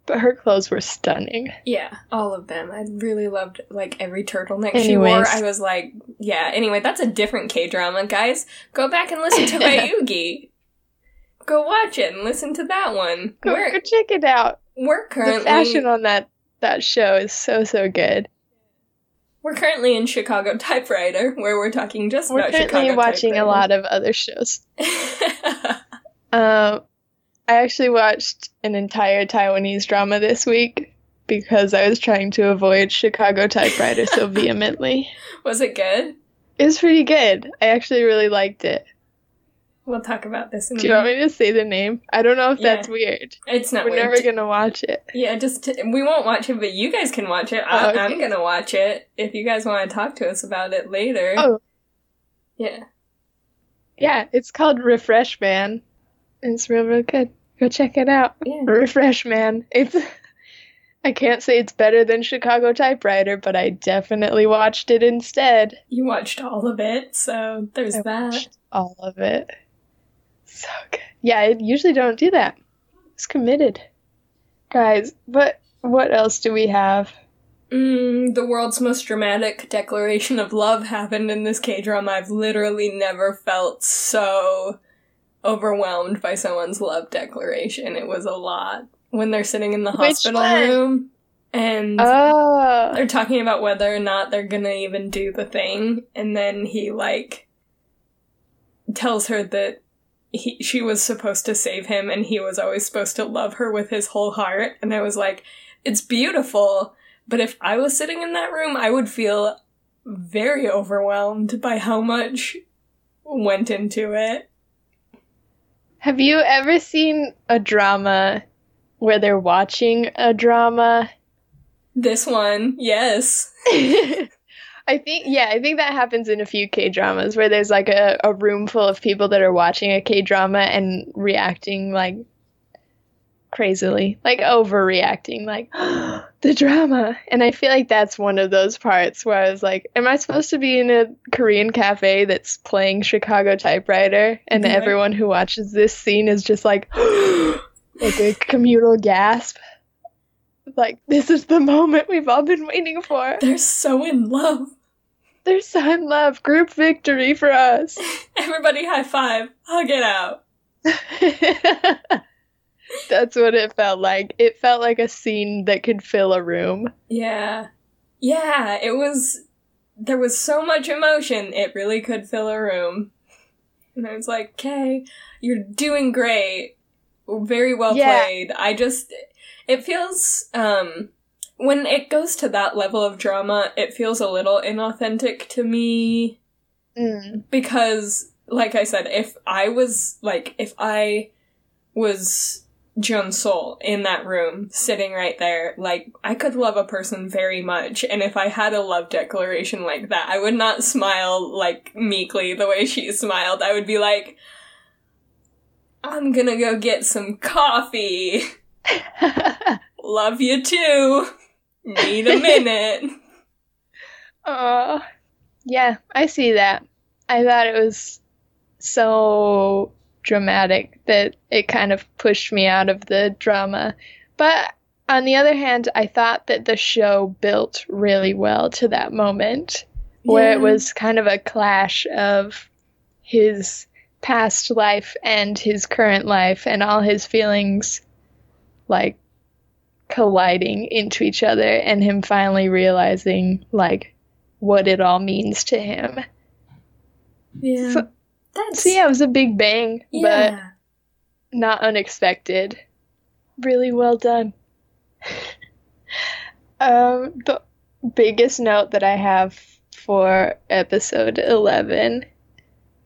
A: But her clothes were stunning.
B: Yeah, all of them. I really loved like every turtleneck she wore. I was like, yeah. Anyway, that's a different K drama, guys. Go back and listen to Ryugi. Go watch it and listen to that one.
A: Go,
B: we're
A: go check it out.
B: we're
A: The fashion on that that show is so so good.
B: we're currently in Chicago Typewriter, where we're talking just about Chicago.
A: We're currently watching a lot of other shows. Um, I actually watched an entire Taiwanese drama this week because I was trying to avoid Chicago typewriter so vehemently.
B: Was it good?
A: It was pretty good. I actually really liked it.
B: We'll talk about this in a
A: Do you want me to say the name? I don't know if
B: Yeah.
A: that's weird.
B: It's not
A: We're
B: weird.
A: never gonna watch it.
B: Yeah, just we won't watch it, but you guys can watch it. I,
A: Oh, okay.
B: I'm gonna watch it if you guys want to talk to us about it later.
A: Oh.
B: yeah.
A: Yeah, it's called Refresh Man. It's real, real good. Go check it out.
B: Yeah.
A: Refresh Man. It's. I can't say it's better than Chicago Typewriter, but I definitely watched it instead.
B: You watched all of it, so there's
A: I
B: that.
A: all of it. So good. Yeah, I usually don't do that. It's committed. Guys, what what else do we have?
B: Mm, the world's most dramatic declaration of love happened in this K drama. I've literally never felt so overwhelmed by someone's love declaration. It was a lot. When they're sitting in the hospital room and
A: Oh,
B: they're talking about whether or not they're gonna even do the thing, and then he like tells her that he she was supposed to save him and he was always supposed to love her with his whole heart. And I was like it's beautiful but if I was sitting in that room I would feel very overwhelmed by how much went into it.
A: Have you ever seen a drama where they're watching a drama?
B: this one yes
A: I think yeah, I think that happens in a few K dramas where there's like a, a room full of people that are watching a K drama and reacting like crazily, like overreacting, like the drama. And I feel like that's one of those parts where I was like, Am I supposed to be in a Korean cafe that's playing Chicago typewriter and
B: Right.
A: everyone who watches this scene is just like like a communal gasp? Like, this is the moment we've all been waiting for.
B: they're so in love
A: They're so in love. Group victory for us.
B: everybody high five hug it out
A: That's what it felt like. It felt like a scene that could fill a room.
B: Yeah. Yeah, it was. There was so much emotion, it really could fill a room. And I was like, okay, you're doing great. Very well
A: Yeah.
B: played. I just. It feels. um When it goes to that level of drama, it feels a little inauthentic to me.
A: Mm.
B: because like i said if i was like if i was Jeon Seol in that room sitting right there like i could love a person very much. And if i had a love declaration like that i would not smile like meekly the way she smiled. I would be like i'm gonna go get some coffee. Love you too need a minute
A: Aw. Yeah, I see that. I thought it was so dramatic that it kind of pushed me out of the drama. But on the other hand, I thought that the show built really well to that moment where it was kind of a clash of his past life and his current life and all his feelings like colliding into each other and him finally realizing like what it all means to him.
B: yeah
A: So-
B: that's
A: So yeah, it was a big bang, but not unexpected. Really well done. um, the biggest note that I have for episode 11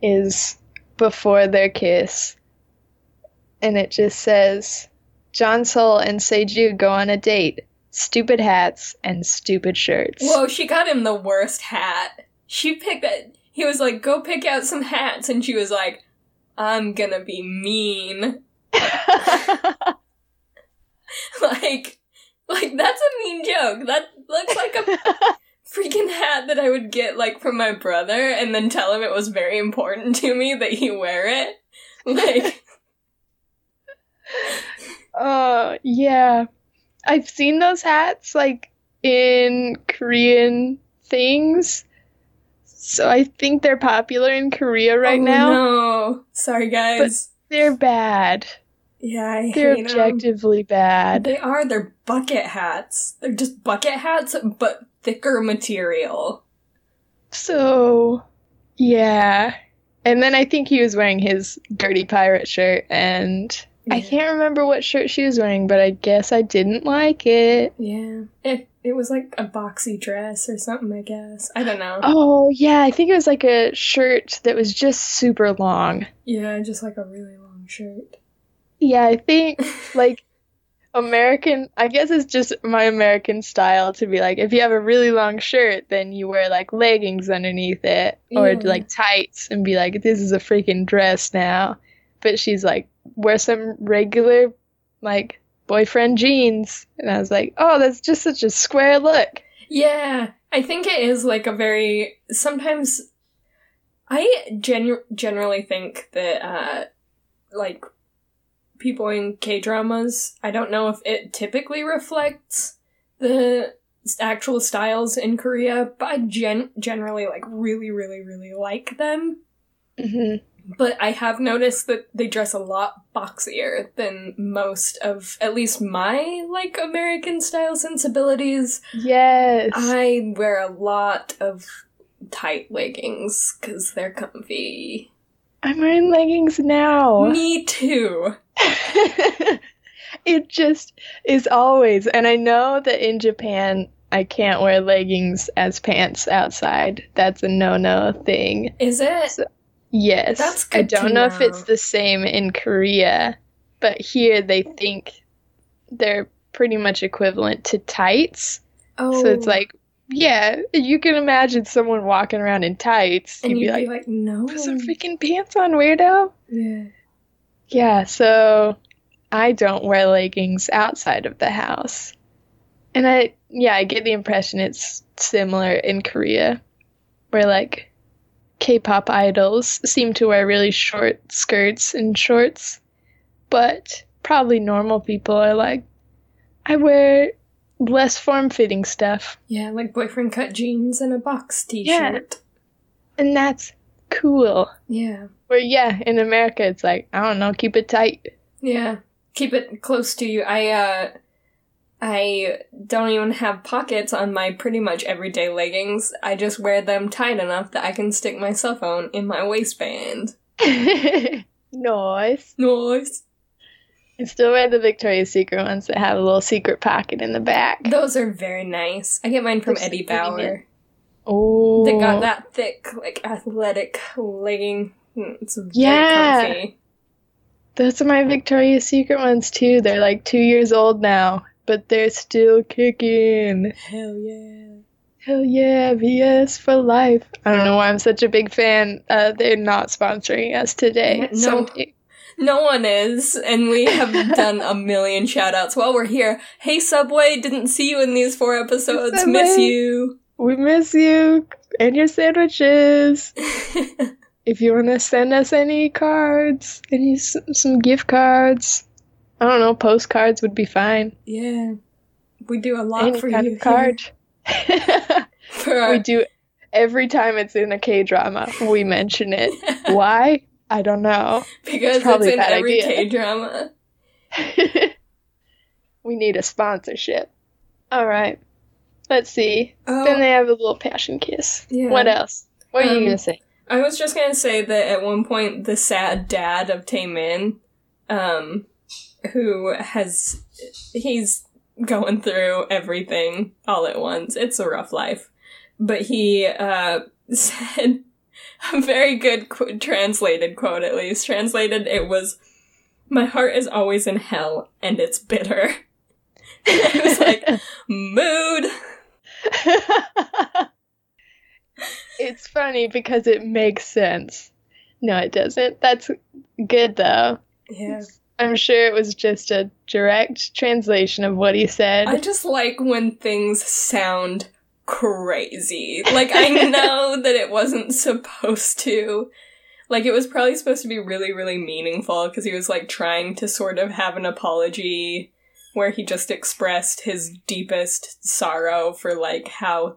A: is before their kiss. And it just says Jeon Seol and Seju go on a date. Stupid hats and stupid shirts.
B: Whoa, she got him the worst hat. She picked it. He was like, go pick out some hats. And she was like, I'm gonna be mean. like, like, that's a mean joke. That looks like a freaking hat that I would get, like, from my brother and then tell him it was very important to me that he wear it. Like,
A: Oh, yeah. I've seen those hats like in Korean things. So I think they're popular in Korea right
B: oh,
A: now.
B: No. Sorry, guys.
A: They're bad.
B: yeah, I
A: They're objectively bad.
B: They are. They're bucket hats. They're just bucket hats, but thicker material.
A: So, yeah. And then I think he was wearing his dirty pirate shirt and I can't remember what shirt she was wearing, but I guess I didn't like it.
B: Yeah. It it was like a boxy dress or something, I guess. I don't know.
A: Oh, yeah, I think it was like a shirt that was just super long.
B: Yeah, just like a really long shirt.
A: Yeah, I think like American, I guess it's just my American style to be like, if you have a really long shirt, then you wear like leggings underneath it or
B: Yeah.
A: like tights and be like, this is a freaking dress now. But she's like, wear some regular like boyfriend jeans. And I was like, oh, that's just such a square look.
B: Yeah, I think it is like a very sometimes I genu- generally think that uh like people in K-dramas, I don't know if it typically reflects the actual styles in Korea, but I gen- generally like really really really like them.
A: hmm
B: But I have noticed that they dress a lot boxier than most of at least my like American style sensibilities.
A: Yes.
B: I wear a lot of tight leggings because they're comfy.
A: I'm wearing leggings now.
B: Me too.
A: it just is always, and I know that in Japan I can't wear leggings as pants outside. That's a no-no thing.
B: Is it?
A: So- Yes.
B: That's
A: I don't know if it's the same in Korea, but here they think they're pretty much equivalent to tights.
B: Oh,
A: So it's oh. like, yeah, you can imagine someone walking around in tights.
B: and
A: You'd
B: you'd
A: be like,
B: no.
A: put some freaking pants on, weirdo.
B: yeah.
A: Yeah, so I don't wear leggings outside of the house. And I, yeah, I get the impression it's similar in Korea, where like K pop idols seem to wear really short skirts and shorts, but probably normal people are like, I wear less form fitting stuff.
B: Yeah, like boyfriend cut jeans and a box t-shirt. Yeah.
A: And that's cool.
B: Yeah.
A: Where, yeah, in America, it's like, I don't know, keep it tight.
B: Yeah. Keep it close to you. I uh I don't even have pockets on my pretty much everyday leggings. I just wear them tight enough that I can stick my cell phone in my waistband.
A: nice.
B: Nice.
A: I still wear the Victoria's Secret ones that have a little secret pocket in the back.
B: Those are very nice. I get mine from
A: They're
B: Eddie Bauer.
A: Oh,
B: They got that thick, like athletic legging. Mm, It's very
A: Yeah. Those are my Victoria's Secret ones too. They're like two years old now, but they're still kicking.
B: Hell yeah.
A: Hell yeah, VS for life. I don't know why I'm such a big fan. Uh, they're not sponsoring us today.
B: No.
A: Someday-
B: No one is, and we have done a million shout outs while we're here. Hey Subway, didn't see you in these four episodes.
A: Subway.
B: Miss you.
A: we miss you and your sandwiches. If you want to send us any cards, any some gift cards, I don't know, postcards would be fine.
B: yeah. We do a lot
A: Any
B: for
A: kind
B: you
A: of card.
B: For our,
A: we do every time it's in a K drama. We mention it. Why? I don't know.
B: because it's,
A: a
B: in every. K drama.
A: we need a sponsorship. All right. Let's see.
B: Oh,
A: Then they have a little passion kiss.
B: yeah.
A: What else? What are
B: Um,
A: you gonna say?
B: I was just gonna say that at one point the sad dad of Taemin, um, who has he's going through everything all at once. It's a rough life, but he uh said a very good qu- translated quote at least translated it was my heart is always in hell and it's bitter it was like mood
A: it's funny because it makes sense. No, it doesn't. That's good though.
B: yeah
A: I'm sure it was just a direct translation of what he said.
B: I just like when things sound crazy. Like, I know that it wasn't supposed to. Like, it was probably supposed to be really, really meaningful because he was, like, trying to sort of have an apology where he just expressed his deepest sorrow for, like, how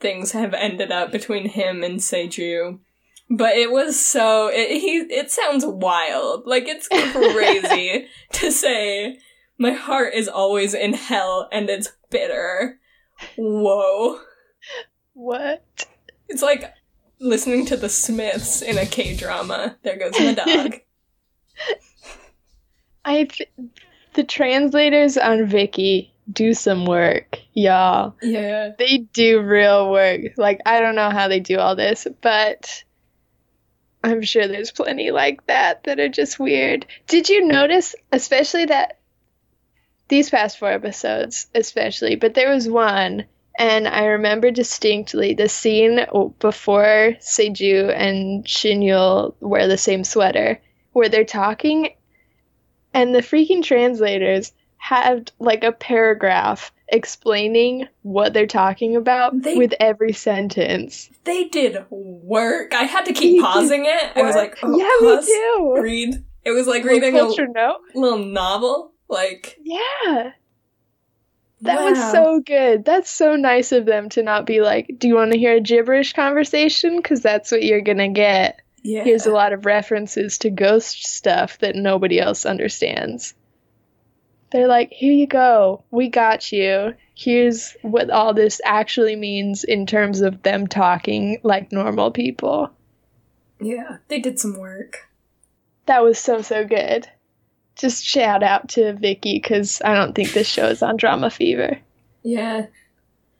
B: things have ended up between him and Seju. But it was so it he it sounds wild. Like it's crazy to say my heart is always in hell and it's bitter. Whoa.
A: what?
B: It's like listening to the Smiths in a K drama. There goes my dog.
A: I th- the translators on Viki do some work, y'all.
B: Yeah.
A: They do real work. Like I don't know how they do all this, but I'm sure there's plenty like that that are just weird. Did you notice especially that these past four episodes especially, but there was one and I remember distinctly the scene before Seju and Shinyul wear the same sweater where they're talking and the freaking translators had like a paragraph explaining what they're talking about
B: They-
A: with every sentence.
B: They did work. I had to keep
A: They
B: pausing it. I was like, oh,
A: yeah,
B: pause,
A: me too.
B: read. It was like reading a
A: culture note.
B: little novel. Like,
A: Yeah. That was so good. That's so nice of them to not be like, do you want to hear a gibberish conversation? Because that's what you're going to get.
B: yeah.
A: Here's a lot of references to ghost stuff that nobody else understands. They're like, here you go. We got you. Here's what all this actually means in terms of them talking like normal people.
B: yeah, they did some work.
A: That was so, so good. Just shout out to Viki because I don't think this show is on Drama Fever.
B: Yeah.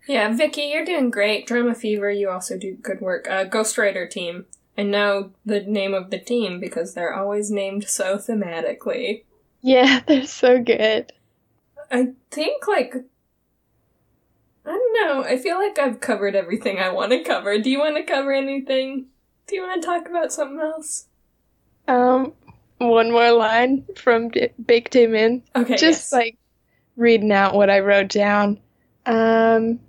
B: Yeah, Viki, you're doing great. Drama Fever, you also do good work. Uh, Ghostwriter team. I know the name of the team because they're always named so thematically.
A: Yeah, they're so good.
B: I think, like, I don't know. I feel like I've covered everything I want to cover. Do you want to cover anything? Do you want to talk about something else?
A: Um, one more line from D- Bake In.
B: Okay,
A: just
B: yes.
A: like reading out what I wrote down. Um,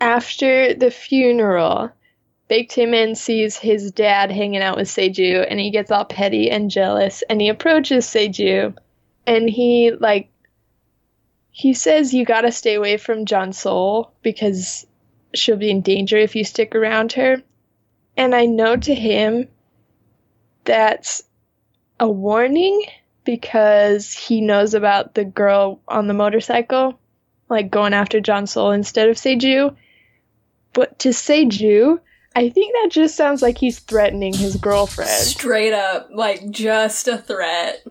A: after the funeral, Big In sees his dad hanging out with Seju, and he gets all petty and jealous, and he approaches Seju, and he like he says you gotta stay away from Jeon Seol because she'll be in danger if you stick around her. And I know to him that's a warning because he knows about the girl on the motorcycle, like going after Jeon Seol instead of Seju. But to Seju, I think that just sounds like he's threatening his girlfriend.
B: Straight up, like, just a threat.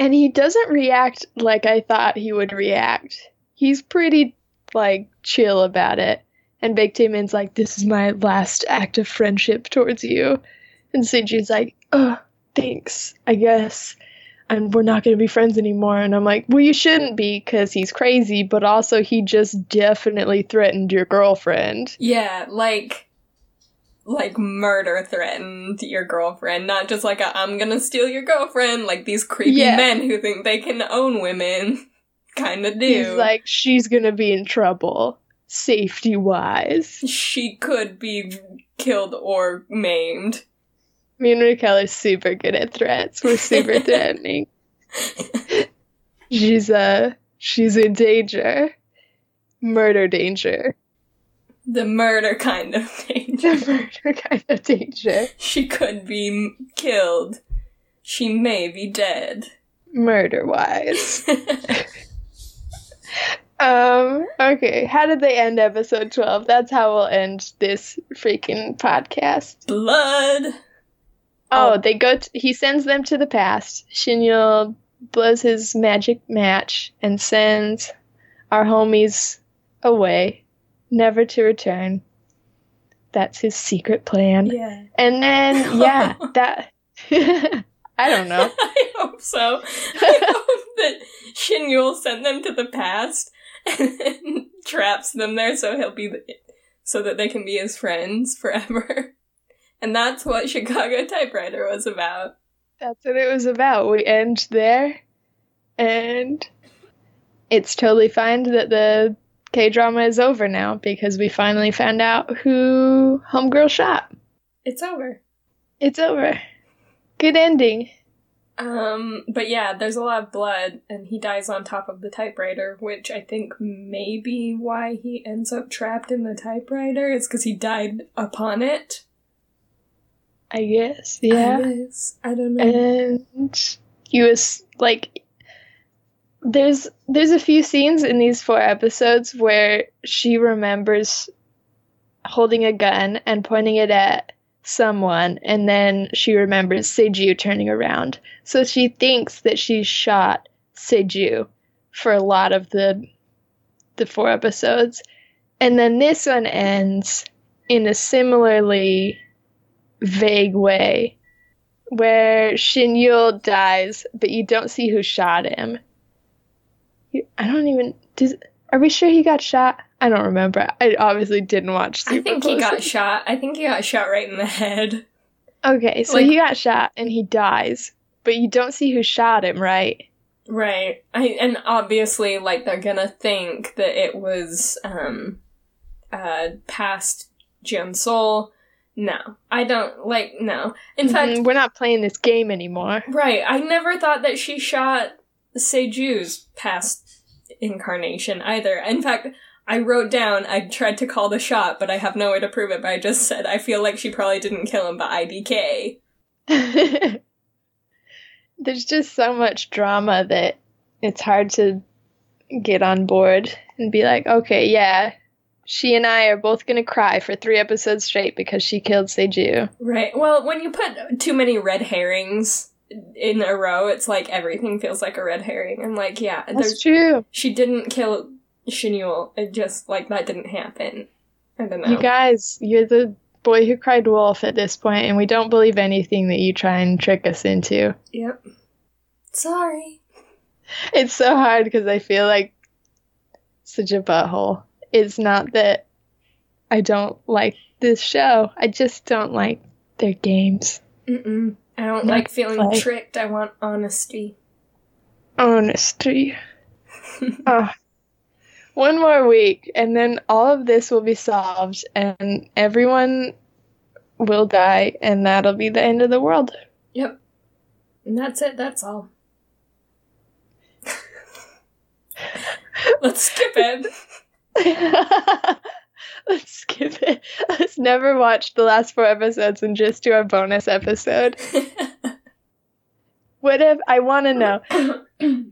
A: And he doesn't react like I thought he would react. He's pretty, like, chill about it. And Baek Taemin's like, this is my last act of friendship towards you. And Seju's like, oh, thanks, I guess. And we're not going to be friends anymore. And I'm like, well, you shouldn't be because he's crazy, but also he just definitely threatened your girlfriend.
B: Yeah, like, like murder threatened your girlfriend, not just like a I'm gonna steal your girlfriend, like these creepy
A: Yeah.
B: men who think they can own women kind of do.
A: He's like, she's to be in trouble, safety wise.
B: she could be killed or maimed.
A: Me and Raquel are super good at threats. We're super threatening. She's uh she's in danger. Murder danger.
B: The murder kind of danger.
A: The murder kind of danger.
B: She could be m- killed. She may be dead.
A: Murder wise. Um, okay. How did they end episode twelve? That's how we'll end this freaking podcast.
B: Blood.
A: Oh,
B: Oh.
A: they go. T- he sends them to the past. Shinyul blows his magic match and sends our homies away, never to return. That's his secret plan.
B: Yeah.
A: And then, yeah, that. I don't know.
B: I hope so. I hope that Shinyul sent them to the past and then traps them there so he'll be the, so that they can be his friends forever. And that's what Chicago Typewriter was about.
A: That's what it was about. We end there, and it's totally fine that the K drama is over now because we finally found out who Homegirl shot.
B: It's over.
A: It's over. Good ending.
B: Um, but yeah, there's a lot of blood, and he dies on top of the typewriter, which I think may be why he ends up trapped in the typewriter. It's because he died upon it.
A: I guess.
B: I
A: Yeah.
B: guess. I don't know.
A: And he was like there's there's a few scenes in these four episodes where she remembers holding a gun and pointing it at someone and then she remembers Seju turning around. So she thinks that she shot Seju for a lot of the the four episodes. And then this one ends in a similarly vague way where Shin Yul dies, but you don't see who shot him. I don't even. Does, are we sure he got shot? I don't remember. I obviously didn't watch.
B: I
A: Super
B: think he got shot. I think he got shot right in the head.
A: Okay, so
B: like-
A: he got shot and he dies, but you don't see who shot him, right?
B: Right. I and obviously like they're gonna think that it was um uh past Jeon Seol. No. I don't like no. In fact
A: Mhm, we're not playing this game anymore.
B: Right. I never thought that she shot Seju's past incarnation either. In fact, I wrote down I tried to call the shot, but I have no way to prove it, but I just said I feel like she probably didn't kill him but IDK.
A: There's just so much drama that it's hard to get on board and be like, okay, yeah, she and I are both gonna cry for three episodes straight because she killed Seju.
B: Right. Well, when you put too many red herrings in a row, it's like everything feels like a red herring. I'm like, yeah,
A: That's true.
B: she didn't kill Shinyul. It just like that didn't happen. I don't know.
A: You guys, you're the boy who cried wolf at this point, and we don't believe anything that you try and trick us into.
B: yep. Sorry.
A: It's so hard because I feel like such a butthole. It's not that I don't like this show. I just don't like their games.
B: Mm-mm. I don't like feeling
A: like-
B: tricked. I want honesty.
A: Honesty. oh. One more week, and then all of this will be solved, and everyone will die, and that'll be the end of the world.
B: Yep. And that's it. That's all. Let's skip it.
A: Let's skip it. Let's never watch the last four episodes and just do a bonus episode. What if I want to know?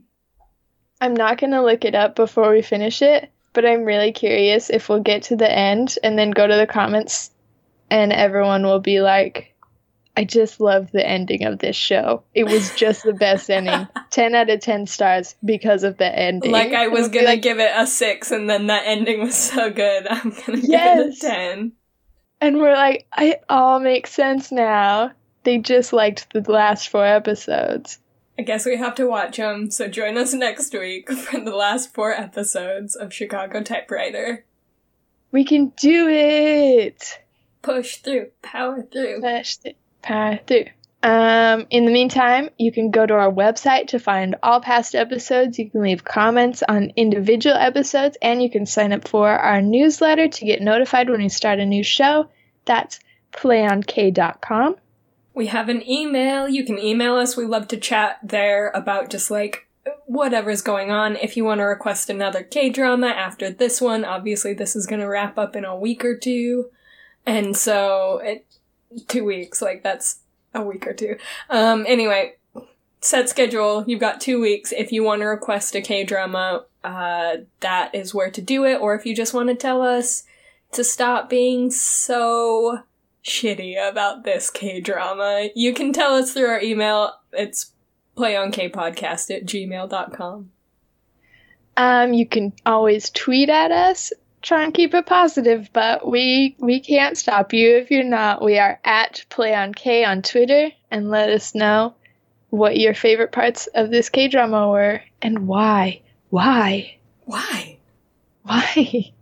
A: I'm not going to look it up before we finish it, but I'm really curious if we'll get to the end and then go to the comments and everyone will be like, I just love the ending of this show. It was just the best ending. 10 out of 10 stars because of the ending.
B: like I was
A: And we'll
B: gonna give it a six, and then that ending was so good. I'm gonna give it a ten.
A: And we're like, it all makes sense now. They just liked the last four episodes.
B: I guess we have to watch them. So join us next week for the last four episodes of Chicago Typewriter.
A: We can do it!
B: Push through, power through.
A: Push it, power through. Um, in the meantime, you can go to our website to find all past episodes. You can leave comments on individual episodes, and you can sign up for our newsletter to get notified when we start a new show. That's playonk.com.
B: We have an email. You can email us. We love to chat there about just like whatever's going on. If you want to request another K drama after this one, obviously this is going to wrap up in a week or two. And so, it, two weeks, like that's a week or two. Um, anyway, set schedule. You've got two weeks. If you want to request a K drama, uh, that is where to do it. Or if you just want to tell us to stop being so shitty about this K drama, you can tell us through our email. It's playonkpodcast at gmail.com.
A: Um, you can always tweet at us. Try and keep it positive, but we we can't stop you if you're not. We are at Play on K on Twitter, and let us know what your favorite parts of this K drama were and why. Why?
B: Why?
A: Why?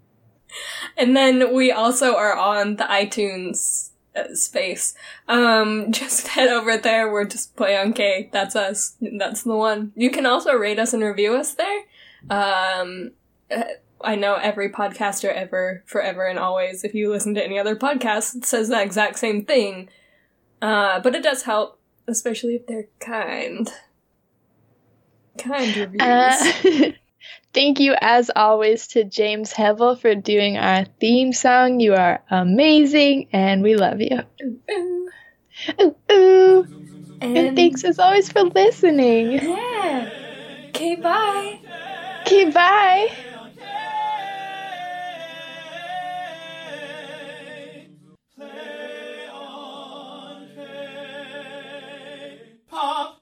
B: And then we also are on the iTunes uh, space. Um, just head over there. We're just play on K. That's us. That's the one. You can also rate us and review us there. Um, uh, I know every podcaster ever, forever and always, if you listen to any other podcast, it says the exact same thing. Uh, but it does help, especially if they're kind. Kind reviews.
A: Uh, thank you, as always, to James Hevel for doing our theme song. You are amazing, and we love you.
B: Ooh.
A: Ooh, ooh. And
B: And
A: thanks as always for listening.
B: Yeah. Okay, bye.
A: Okay, bye.